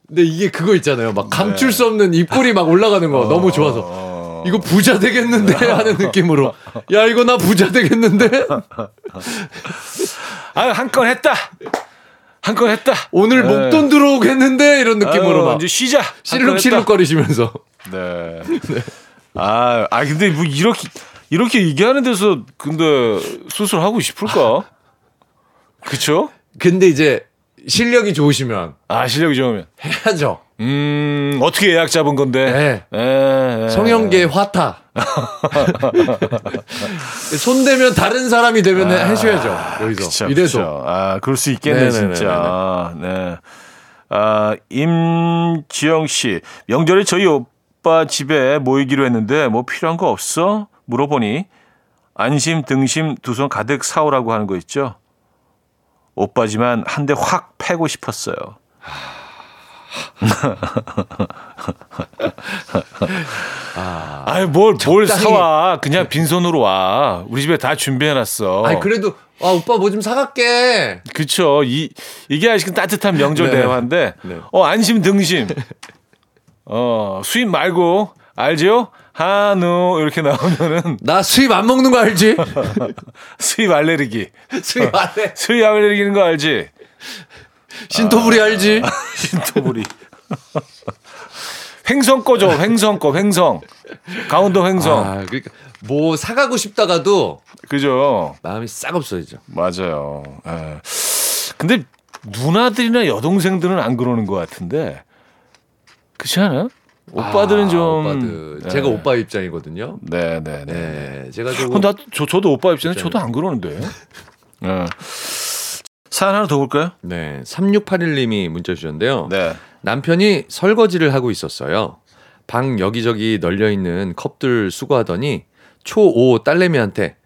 근데 이게 그거 있잖아요 막 감출 수 없는 입꼬리 막 올라가는 거 너무 좋아서 어. 이거 부자 되겠는데 하는 느낌으로 야 이거 나 부자 되겠는데 아, 한 건 했다. 한 건 했다. 오늘 네. 목돈 들어오겠는데 이런 느낌으로 아유, 막 이제 쉬자. 실룩실룩거리시면서 네. 아, 아 근데 뭐 이렇게 이렇게 얘기하는 데서 근데 수술하고 싶을까? 그쵸? 근데 이제 실력이 좋으시면 아 실력이 좋으면. 해야죠. 음 어떻게 예약 잡은 건데? 네. 예, 예. 성형계 화타. 손 대면 다른 사람이 되면. 여기서. 아, 그쵸, 이래도. 그쵸. 아 그럴 수 있겠네 네네네네네. 진짜. 네. 아 임지영 씨 명절에 저희 오빠 집에 모이기로 했는데 뭐 필요한 거 없어? 물어보니 안심 등심 두 손 가득 사오라고 하는 거 있죠. 오빠지만 한 대 확 패고 싶었어요. 아이 뭘뭘 적당히. 사와 그냥 빈손으로 와 우리 집에 다 준비해놨어. 아니 그래도 아 오빠 뭐 좀 사갈게. 그쵸. 이, 이게 아직 따뜻한 명절 네. 대화인데, 네. 어, 안심 등심. 어, 수입 말고, 알죠? 한우, 이렇게 나오면은 나 수입 안 먹는 거 알지? 수입 알레르기. 수입 안 해. 수입 알레르기는 거 알지? 신토부리 알지? 신토부리. 횡성 거죠, 횡성 거, 횡성. 강원도 횡성. 아 그러니까 뭐 사가고 싶다가도 그죠? 마음이 싹 없어지죠. 맞아요. 예. 근데 누나들이나 여동생들은 안 그러는 것 같은데. 그렇지 않아? 오빠들은 아, 좀. 오빠들. 예. 제가 오빠 입장이거든요. 네, 네, 네. 네, 제가 어, 조금 나, 저, 저도 오빠 입장에 저도 안 그러는데. 예. 사연 하나 더 볼까요? 네 3681님이 문자 주셨는데요. 네. 남편이 설거지를 하고 있었어요. 방 여기저기 널려 있는 컵들 수거하더니 초5 딸내미한테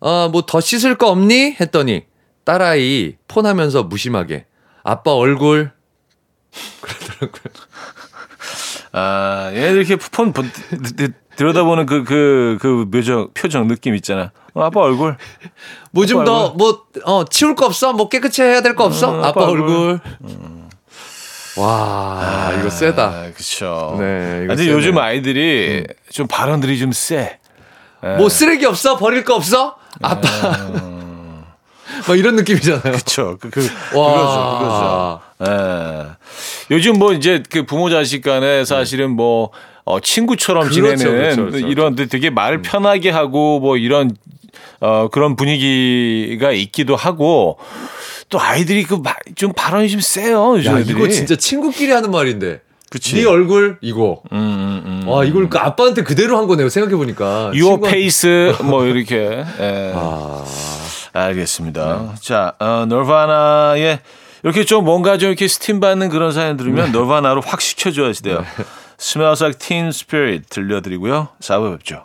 아 뭐 더 씻을 거 없니? 했더니 딸아이 폰하면서 무심하게 아빠 얼굴 그러더라고요. 아, 얘 이렇게 폰 보- 들여다보는 그, 그, 그 표정, 표정 느낌 있잖아. 어, 아빠 얼굴. 뭐 좀 더 뭐 어 치울 거 없어? 뭐 깨끗이 해야 될 거 없어? 어, 아빠, 아빠 얼굴. 와 이거 세다. 아, 그쵸. 네, 이거. 음. 요즘 아이들이 좀 발언들이 좀 세. 뭐 쓰레기 없어? 버릴 거 없어? 아빠. 막 이런 느낌이잖아요. 그쵸. 그, 그, 와. 그거죠. 그거죠. 예. 요즘 뭐 이제 그 부모 자식 간에 사실은 뭐 어, 친구처럼 그렇죠, 지내는 그렇죠, 그렇죠. 이런 데 되게 말을 편하게 하고 뭐 이런 어, 그런 분위기가 있기도 하고 또 아이들이 그 좀 발언이 좀 세요. 요즘 야. 이거 진짜 친구끼리 하는 말인데. 그치. 네 얼굴 이거. 음, 음, 음. 와, 이걸 그 아빠한테 그대로 한 거네요. 생각해 보니까. Your face 뭐 이렇게. 예. 아. 알겠습니다. 자, 어, 널바나의 이렇게 좀 뭔가 좀 이렇게 스팀 받는 그런 사연 들으면 널바나로 확 시켜줘야 돼요. Like Teen Spirit 들려드리고요. 4부 뵙죠.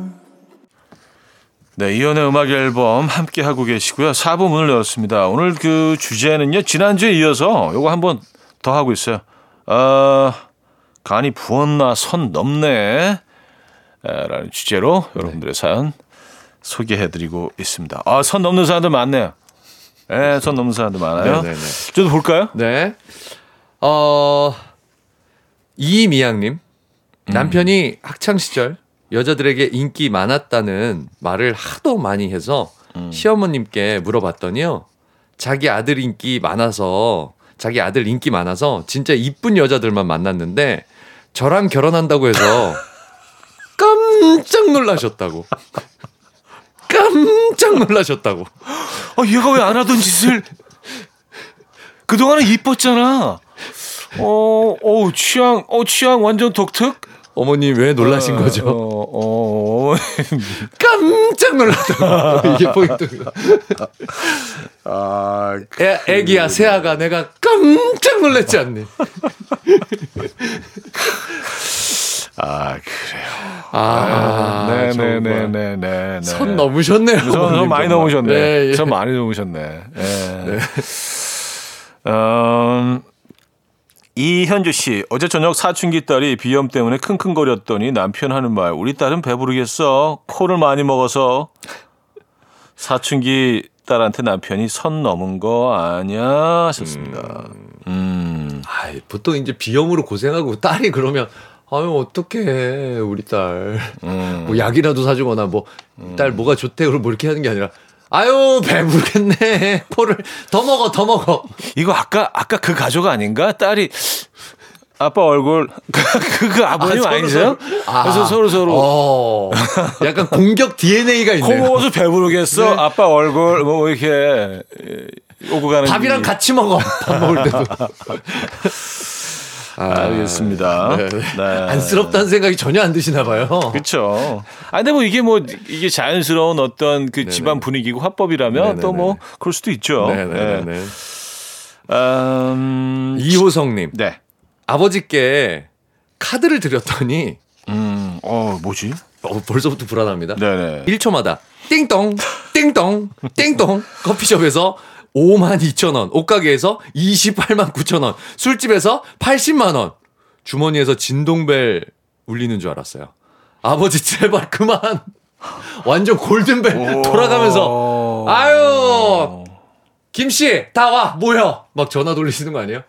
네, 이연의 음악 앨범 함께 하고 계시고요. 4부 문을 열었습니다. 오늘 그 주제는요. 지난주에 이어서 요거 한번 더 하고 있어요. 어, 간이 부었나 선 넘네. 에, 라는 주제로 여러분들의 사연 소개해드리고 있습니다. 아, 선 넘는 사람들 많네요. 예, 선 넘는 사람들 많아요. 네네네. 저도 볼까요? 네. 어, 이미양님. 남편이 학창시절 여자들에게 인기 많았다는 말을 하도 많이 해서 시어머님께 물어봤더니요. 자기 아들 인기 많아서, 자기 아들 인기 많아서 진짜 이쁜 여자들만 만났는데 저랑 결혼한다고 해서 깜짝 놀라셨다고. 깜짝 놀라셨다고. 어, 얘가 왜 안 하던 짓을 그동안은 이뻤잖아. 어, 어, 취향, 어, 취향 완전 독특? 어머님 왜 놀라신 거죠? 어, 어, 어. 깜짝 놀랐다고. 이게 포인트입니다. 아, 애, 애기야, 새아가 내가 깜짝 놀랐지 않니? 아, 그래요. 아, 네, 네. 네, 네, 네, 네. 선 넘으셨네요. 선, 많이. 넘으셨네. 네, 예. 선 많이 넘으셨네. 예. 음, 이현주 씨, 어제 저녁 사춘기 딸이 비염 때문에 킁킁거렸더니 남편 하는 말, 우리 딸은 배부르겠어. 코를 많이 먹어서. 사춘기 딸한테 남편이 선 넘은 거 아니야 하셨습니다. 음. 아이, 보통 이제 비염으로 고생하고 딸이 그러면 아유 어떡해 우리 딸. 음. 뭐 약이라도 사주거나 뭐 딸 뭐가 좋대 그러고 뭐 이렇게 하는 게 아니라 아유 배부르겠네. 코를 더 먹어 더 먹어. 이거 아까 아까 그 가족 아닌가? 딸이 아빠 얼굴 그, 그 아버님 아, 아, 니세요 서로. 그래서 아. 서로 서로 어, 약간 공격 DNA가 코 있네요. 먹어서 배부르겠어. 네. 아빠 얼굴 뭐 이렇게 예, 오고 가는 밥이랑 이- 같이 먹어. 밥 먹을 때도. 알겠습니다. 네, 네. 네. 안쓰럽다는 생각이 전혀 안 드시나 봐요. 그렇죠. 아 근데 뭐 이게 뭐 이게 자연스러운 어떤 그 집안 분위기고 화법이라면. 또 뭐 그럴 수도 있죠. 네네네. 네. 음, 이호성님 네. 아버지께 카드를 드렸더니 음, 어 뭐지? 어, 벌써부터 불안합니다. 네네. 1초마다 띵동 띵동 띵동 커피숍에서 5만 2천 원, 옷가게에서 28만 9천 원, 술집에서 80만 원. 주머니에서 진동벨 울리는 줄 알았어요. 아버지 제발 그만. 완전 골든벨 돌아가면서 아유 김씨 다 와 모여 막 전화 돌리시는 거 아니에요?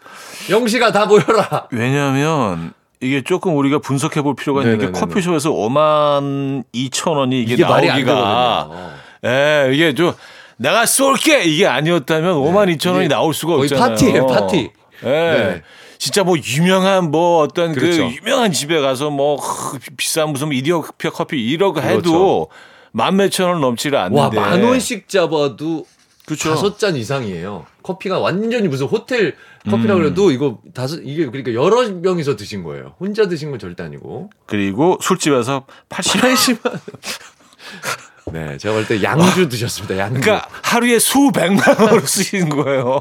영씨가 다 모여라. 왜냐하면 이게 조금 우리가 분석해 볼 필요가 있는 게 네네네네. 커피숍에서 5만 2천 원이 이게, 이게 나오기가 되거든요. 예, 이게 좀 내가 쏠게 이게 아니었다면 5만 2천 원이 나올 수가 없잖아요. 파티예요, 파티. 예. 네. 진짜 뭐 유명한 뭐 어떤 그렇죠. 그 유명한 집에 가서 뭐 크, 비싼 무슨 이디오피아 커피 이러고 해도 그렇죠. 만 몇천 원 넘지를 않는데. 와 만 원씩 잡아도 그렇죠. 다섯 잔 이상이에요. 커피가 완전히 무슨 호텔 커피라 그래도 이거 다섯 이게 그러니까 여러 명이서 드신 거예요. 혼자 드신 건 절대 아니고. 그리고 술집에서 80만 80만. 네, 제가 볼 때 양주 드셨습니다. 양주. 그러니까 하루에 수백만 원을 쓰시는 거예요.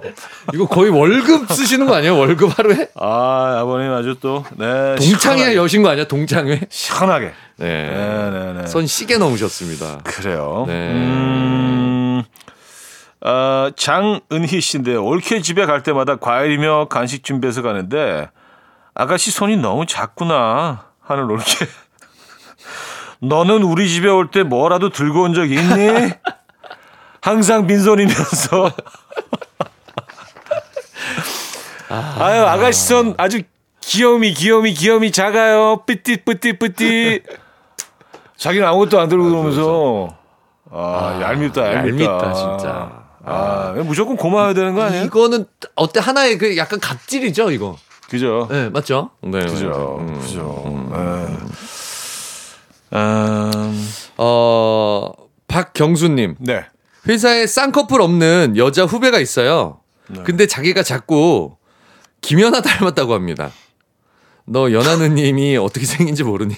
이거 거의 월급 쓰시는 거 아니에요? 월급 하루에? 아, 아버님 아주 또, 네. 동창회. 여신 거 아니야? 동창회? 시원하게. 네. 네, 네, 네. 선 시계 넘으셨습니다. 그래요. 네. 음, 어, 장은희 씨인데 올케 집에 갈 때마다 과일이며 간식 준비해서 가는데 아가씨 손이 너무 작구나 하는 올케. 너는 우리 집에 올 때 뭐라도 들고 온 적 있니? 항상 빈손이면서. 아유 아가씨 손 아주 귀여움이 귀여움이 귀여움이 작아요. 뿌띠 뿌띠 뿌띠. 자기는 아무것도 안 들고 들어오면서 아, 얄밉다, 얄밉다. 얄밉다, 진짜. 아, 무조건 고마워야 되는 거 아니에요? 이거는 어때 하나의 그 약간 갑질이죠, 이거. 그죠? 네, 맞죠? 네. 그죠? 음. 그죠? 네. 음, 어, 박경수님. 네. 회사에 쌍꺼풀 없는 여자 후배가 있어요. 네. 근데 자기가 자꾸 김연아 닮았다고 합니다. 너 연하 누님이 어떻게 생긴지 모르니?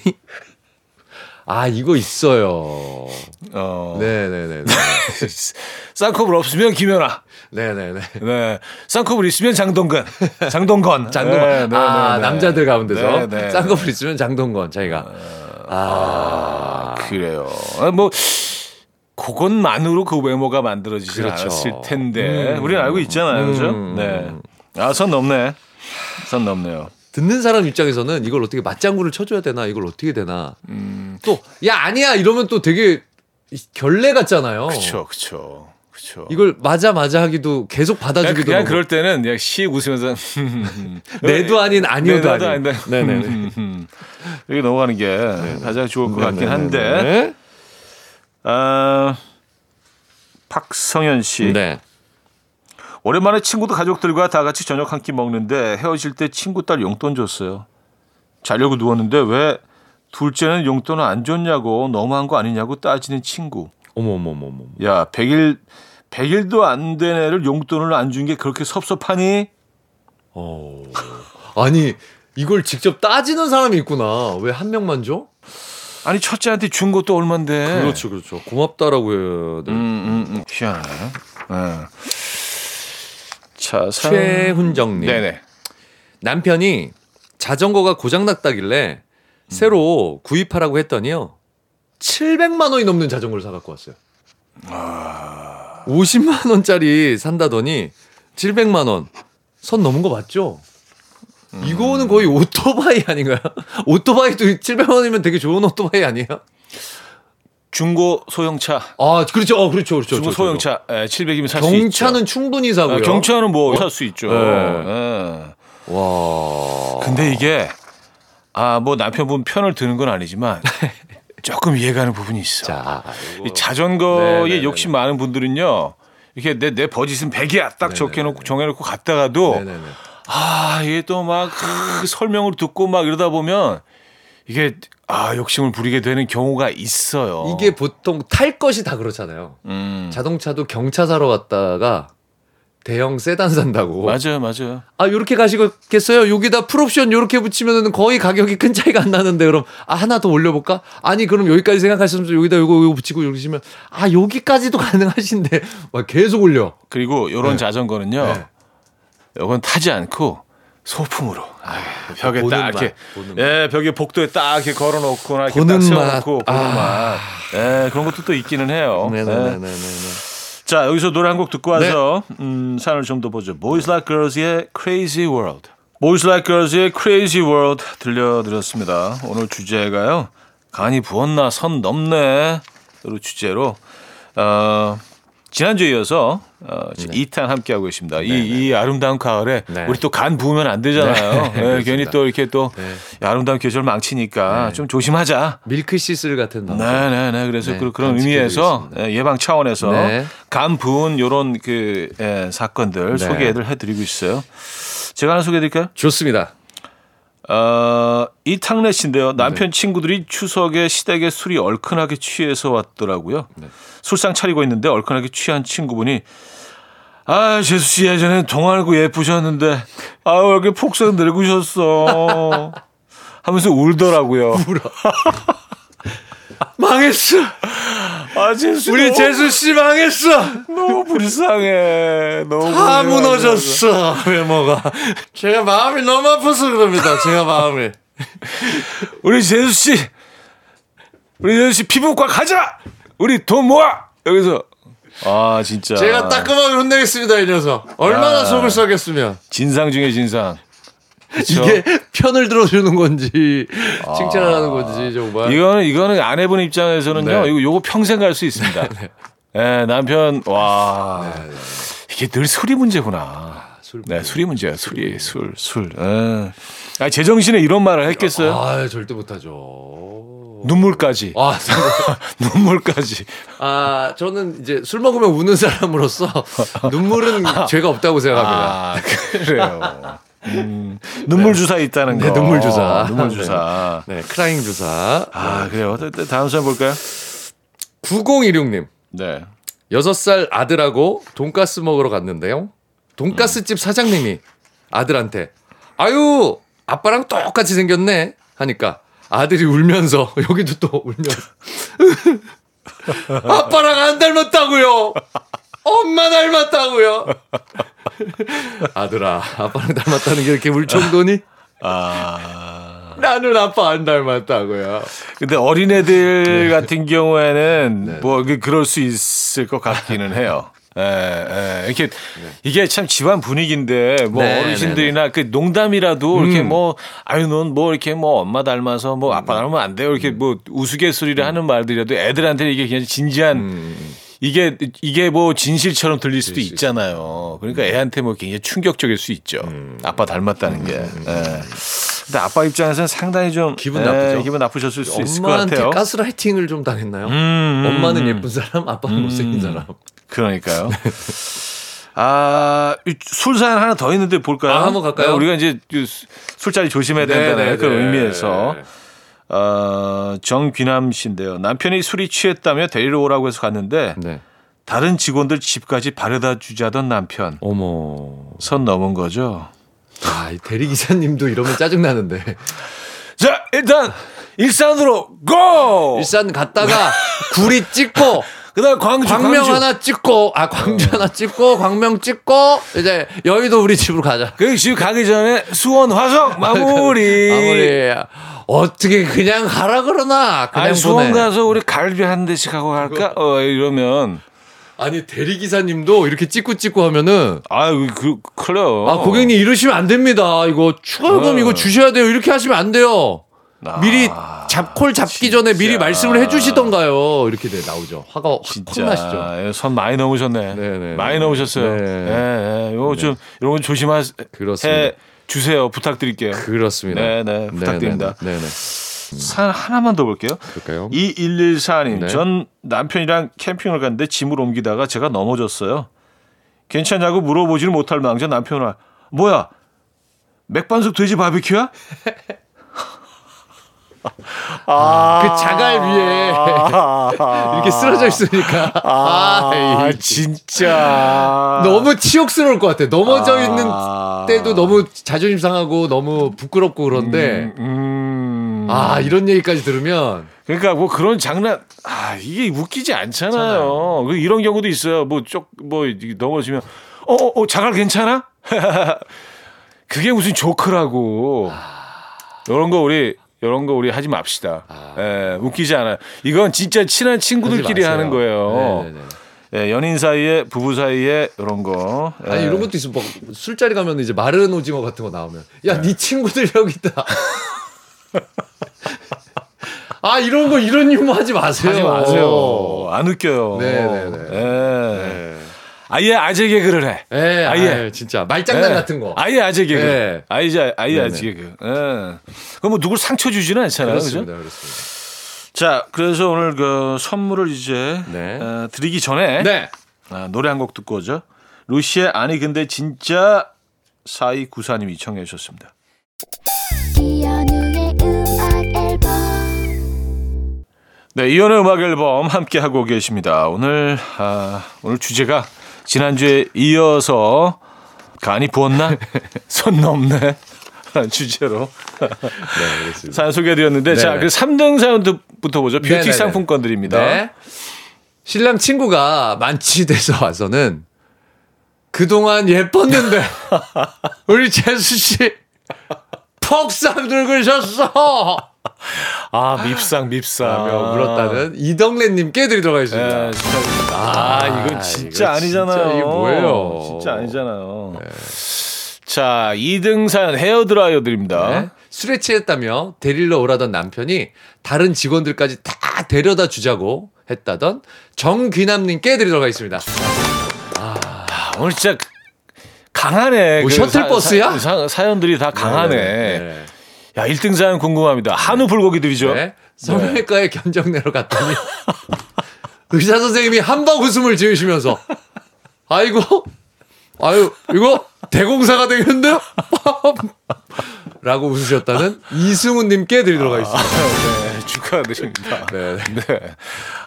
아, 이거 있어요. 어. 네네네. 쌍꺼풀 없으면 김연아. 네네네. 네. 쌍꺼풀 있으면 장동건. 장동건. 장동건. 네, 네, 아, 네, 네. 남자들 가운데서. 네, 네. 쌍꺼풀 있으면 장동건, 자기가. 아. 그래요. 아, 뭐 그것만으로 그 외모가 만들어지지 그렇죠. 않았을 텐데 음. 우리는 알고 있잖아요, 그죠? 음. 네. 아, 선 넘네. 선 넘네요. 듣는 사람 입장에서는 이걸 어떻게 맞장구를 쳐줘야 되나, 이걸 어떻게 되나. 음. 또, 야, 아니야! 이러면 또 되게 결례 같잖아요. 그렇죠, 그렇죠, 그렇죠. 이걸 맞아 맞아 하기도 계속 그냥, 받아주기도 그냥 너무 그럴 때는 그냥 씩 웃으면서 내도 아닌 아니어도 내도 아닌. 네네네. 여기 넘어가는 게 가장 좋을 것 같긴 한데. 아, 박성현 씨. 네. 오랜만에 친구도 가족들과 다 같이 저녁 한 끼 먹는데 헤어질 때 친구 딸 용돈 줬어요. 자려고 누웠는데 왜 둘째는 용돈을 안 줬냐고 너무한 거 아니냐고 따지는 친구. 어머 어머 어머 어머. 야, 100일 100일도 안 된 애를 용돈을 안 준 게 그렇게 섭섭하니? 어. 아니 이걸 직접 따지는 사람이 있구나. 왜 한 명만 줘? 아니 첫째한테 준 것도 얼만데. 그렇죠 그렇죠. 고맙다라고 해야 돼. 음, 음, 음. 희한하네. 네. 자, 사- 최훈정님. 네네. 남편이 자전거가 고장 났다길래 새로 구입하라고 했더니요. 700만 원이 넘는 자전거를 사 갖고 왔어요. 50만 원짜리 산다더니 700만 원. 선 넘은 거 맞죠? 이거는 거의 오토바이 아닌가요? 오토바이도 700만 원이면 되게 좋은 오토바이 아니에요? 중고 소형차. 아, 그렇죠. 어, 그렇죠. 그렇죠. 중고 그렇죠. 소형차. 예, 700이면 살 수 있죠. 경차는 충분히 사고요. 아, 경차는 뭐 살수 있죠. 네. 예. 와. 근데 이게 아 뭐 남편분 편을 드는 건 아니지만 조금 이해가는 부분이 있어. 자, 이 자전거에 네네네네. 욕심 많은 분들은요. 이렇게 내 내 버짓은 100이야 딱 적혀놓고 정해놓고 갔다가도 네네네. 아 이게 또 막 그 설명을 듣고 막 이러다 보면 이게 아 욕심을 부리게 되는 경우가 있어요. 이게 보통 탈 것이 다 그렇잖아요. 음. 자동차도 경차 사러 갔다가 대형 세단 산다고. 맞아요, 맞아요. 아, 요렇게 가시겠어요? 여기다 풀옵션 요렇게 붙이면은 거의 가격이 큰 차이가 안 나는데 그럼 아, 하나 더 올려볼까? 아니, 그럼 여기까지 생각하시면서 여기다 요거, 요거 붙이고 이러시면 아, 여기까지도 가능하신데 막 계속 올려. 그리고 요런 네. 자전거는요. 네. 요건 타지 않고 소품으로 아, 벽에 보는 딱 맛, 이렇게 예 벽에 복도에 딱 이렇게 걸어놓고 이렇게 보는 딱 세워놓고 맛. 보는 아. 맛. 예 그런 것도 또 있기는 해요. 예. 네네네네. 자 여기서 노래 한 곡 듣고 와서 음, 사연을 좀 더 보죠. Boys Like Girls의 Crazy World. Boys Like Girls의 Crazy World 들려드렸습니다. 오늘 주제가요. 간이 부었나 선 넘네. 로 주제로 어, 지난주에 이어서 어, 지금 2탄 함께하고 있습니다. 이, 이 아름다운 가을에 네. 우리 또 간 부으면 안 되잖아요. 네, 예, 괜히. 또 이렇게 또 네. 이 아름다운 계절 망치니까 네. 좀 조심하자. 밀크시슬 같은 방송. 네네 네. 그래서 네, 그, 그런 간 의미에서. 예, 예방 차원에서 네. 간 부은 요런 그 예, 사건들 네. 소개를 해드리고 있어요. 제가 하나 소개해 드릴까요? 좋습니다. 어, 이탕래 씨인데요. 남편 친구들이 추석에 시댁에 술이 얼큰하게 취해서 왔더라고요. 술상 차리고 있는데 얼큰하게 취한 친구분이 아, 재수 씨 예전에 동안고 예쁘셨는데 아, 왜 이렇게 폭삭 늙으셨어. 하면서 울더라고요. 망했어. 아, 재수 우리 너무- 재수 씨 망했어. 너무 불쌍해. 너무 다 불쌍해. 무너졌어. 외모가. 제가 마음이 너무 아파서 그럽니다. 제가 마음이. 우리 재수 씨, 우리 재수 씨 피부과 가자. 우리 돈 모아. 여기서 아 진짜 제가 따끔하게 혼내겠습니다, 이 녀석. 얼마나 아. 속을 썩였으면. 진상 중에 진상. 이게 편을 들어주는 건지, 칭찬을 하는 건지, 정말. 이거는 이거는 아내분 입장에서는요. 네. 이거 요거 평생 갈 수 있습니다. 예, 남편 와 이게 늘 술이 문제구나. 술 네, 술이 문제야. 술이 술 술. 예. 아, 제정신에 이런 말을 했겠어요? 아, 절대 못 하죠. 눈물까지. 아, 눈물까지. 아, 저는 이제 술 먹으면 우는 사람으로서 눈물은 죄가 없다고 생각합니다. 아, 그래요. 음, 눈물 주사 있다는 거. 네, 눈물 주사. 눈물 주사. 네, 크라잉 주사. 아, 그래요. 또- 또 다음 사연 볼까요? 9016님. 네. 여섯 살 아들하고 돈가스 먹으러 갔는데요. 돈가스 집 사장님이 아들한테 아유 아빠랑 똑같이 생겼네 하니까 아들이 울면서 여기도 또 울면서 아빠랑 안 닮았다고요. 엄마 닮았다고요. 아들아 아빠랑 닮았다는 게 이렇게 울 정도니? 아. 나는 아빠 안 닮았다고요. 근데 어린애들 같은 경우에는 네. 뭐 그- 그럴 수 있을 것 같기는 해요. 예, 예. 이렇게 이게 참 집안 분위기인데 뭐 네, 어르신들이나 그 농담이라도 이렇게 음. 뭐 아유 넌 뭐 이렇게 뭐 엄마 닮아서 뭐 아빠 닮으면 안 돼요 이렇게 뭐 우스갯소리를 하는 말들이라도 애들한테 이게 그냥 진지한 음. 이게 이게 뭐 진실처럼 들릴 수도 있잖아요. 그러니까 애한테 뭐 굉장히 충격적일 수 있죠. 음. 아빠 닮았다는 게. 예. 근데 아빠 입장에서는 상당히 좀 기분 예, 나쁘죠. 기분 나쁘셨을 수 있을 것 엄마한테 같아요. 가스라이팅을 좀 당했나요? 음, 음, 엄마는 음. 예쁜 사람, 아빠는 못생긴 사람. 그러니까요. 아, 이 술사연 하나 더 있는데 볼까요? 아, 한번 갈까요? 네, 우리가 이제 술자리 조심해야 된다는 네, 네, 그런 네. 의미에서 어, 정귀남 씨인데요. 남편이 술이 취했다며 데리러 오라고 해서 갔는데 네. 다른 직원들 집까지 바래다 주자던 남편 어머. 선 넘은 거죠. 아, 이 대리기사님도 이러면 짜증나는데. 자, 일단 일산으로 고. 일산 갔다가 구리 찍고, 그다음 광주 광명 광주. 하나 찍고, 아, 광주 하나 찍고, 광명 찍고, 이제 여의도 우리 집으로 가자. 그 지금 가기 전에 수원 화성 마무리. 아무리, 어떻게 그냥 가라 그러나. 그냥 아니 수원. 가서 우리 갈비 한 대씩 하고 갈까? 어 이러면 아니, 대리기사님도 이렇게 찍고 찍고 하면은, 아유 그 클레어. 아, 고객님 이러시면 안 됩니다. 이거 추가요금 어. 이거 주셔야 돼요. 이렇게 하시면 안 돼요. 아, 미리 잡콜 잡기 전에 미리 진짜. 말씀을 해주시던가요. 이렇게 돼 나오죠. 화가 확 진짜 혼나시죠. 예, 선 많이 넘으셨네. 네, 네, 많이 네. 넘으셨어요. 네. 예, 예. 요거 좀거 조심하. 해 주세요. 부탁드릴게요. 그렇습니다. 네, 네, 부탁드립니다. 네, 네. 산 하나만 더 볼게요. 그럴까요? 2114님, 네. 전 남편이랑 캠핑을 갔는데 짐을 옮기다가 제가 넘어졌어요. 괜찮냐고 물어보지를 못할 망정 남편아, 뭐야? 맥반석 돼지 바비큐야? 아, 그 자갈 위에 이렇게 쓰러져 있으니까 아, 아, 이- 진짜 너무 치욕스러울 것 같아. 넘어져 있는 아. 때도 너무 자존심 상하고 너무 부끄럽고 그런데 음. 아 이런 얘기까지 들으면 그러니까 뭐 그런 장난 아 이게 웃기지 않잖아요. 그 이런 경우도 있어요. 뭐쪽뭐 넘어지면 어 어 어, 자갈 괜찮아? 그게 무슨 조크라고. 이런 거 우리 이런 거 우리 하지 맙시다. 예, 웃기지 않아요. 이건 진짜 친한 친구들끼리 하는. 거예요. 네네네. 예, 연인 사이에 부부 사이에 이런 거. 예. 아니 이런 것도 있어. 뭐 술자리 가면 이제 마른 오징어 같은 거 나오면 야네 친구들 여기 있다. 아 이런 거 이런 유머 하지 마세요. 하지 마세요. 안 웃겨요. 네네네. 예. 네. 아예 아재 개그를 해. 예, 아예. 아예 진짜 말장난 예. 같은 거. 아예 아재 개그. 예. 아예 아예 네네. 아재 개그. 예. 그럼 뭐 누굴 상처 주지는 않잖아요. 그죠? 그렇습니다, 그렇습니다. 자, 그래서 오늘 그 선물을 이제 네. 어, 드리기 전에 네. 아, 노래 한 곡 듣고 오죠. 루시의 아니 근데 진짜 4294님이 청해 주셨습니다. 이현우의 음악 앨범 네, 이연의 음악 앨범 함께 하고 계십니다. 오늘 아, 오늘 주제가 지난주에 이어서 간이 부었나? 손 넘네. 주제로 네. 사연 소개해드렸는데 자, 네네. 그 3등 사연부터 보죠. 뷰티 네네네. 상품권들입니다. 네. 신랑 친구가 만취돼서 와서는 그동안 예뻤는데 우리 재수 씨 퍽상 늙으셨어. 아, 밉상, 밉상. 라며 물었다는 이덕래님께 드리도록 하겠습니다. 예, 진짜. 아, 이건 아, 진짜 이거 아니잖아요. 진짜 이게 뭐예요? 진짜 아니잖아요. 자, 2등 사연 헤어드라이어 드립니다. 네. 술에 취했다며 데리러 오라던 남편이 다른 직원들까지 다 데려다 주자고 했다던 정귀남님께 드리도록 하겠습니다. 아, 오늘 진짜 강하네. 뭐 그 셔틀버스야? 사, 사, 연들이다 강하네. 네. 야, 1등 사연 궁금합니다. 한우 불고기 들이죠? 네. 성형외과에 견적 내러 갔더니 의사 선생님이 한방 웃음을 지으시면서 아이고 아유 이거 대공사가 되겠는데요? 라고 웃으셨다는 이승훈님께 드리도록 하겠습니다. 네, 축하드립니다. 네. 네.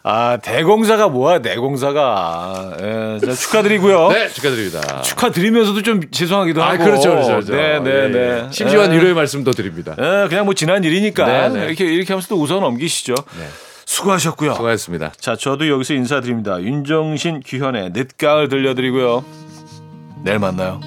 아, 대공사가 뭐야, 대공사가. 예, 자, 축하드리고요. 네, 축하드립니다. 축하드리면서도 좀 죄송하기도 아, 하고. 그렇죠, 그렇죠, 그렇죠. 네, 네, 예, 네. 예. 심지어한 예. 위로의 말씀도 드립니다. 예, 그냥 뭐 지난 일이니까 네, 네. 이렇게 이렇게 하면서 또 웃어 넘기시죠. 네. 수고하셨고요. 수고하셨습니다. 자, 저도 여기서 인사드립니다. 윤정신, 규현의 늦가을 들려드리고요. 내일 만나요.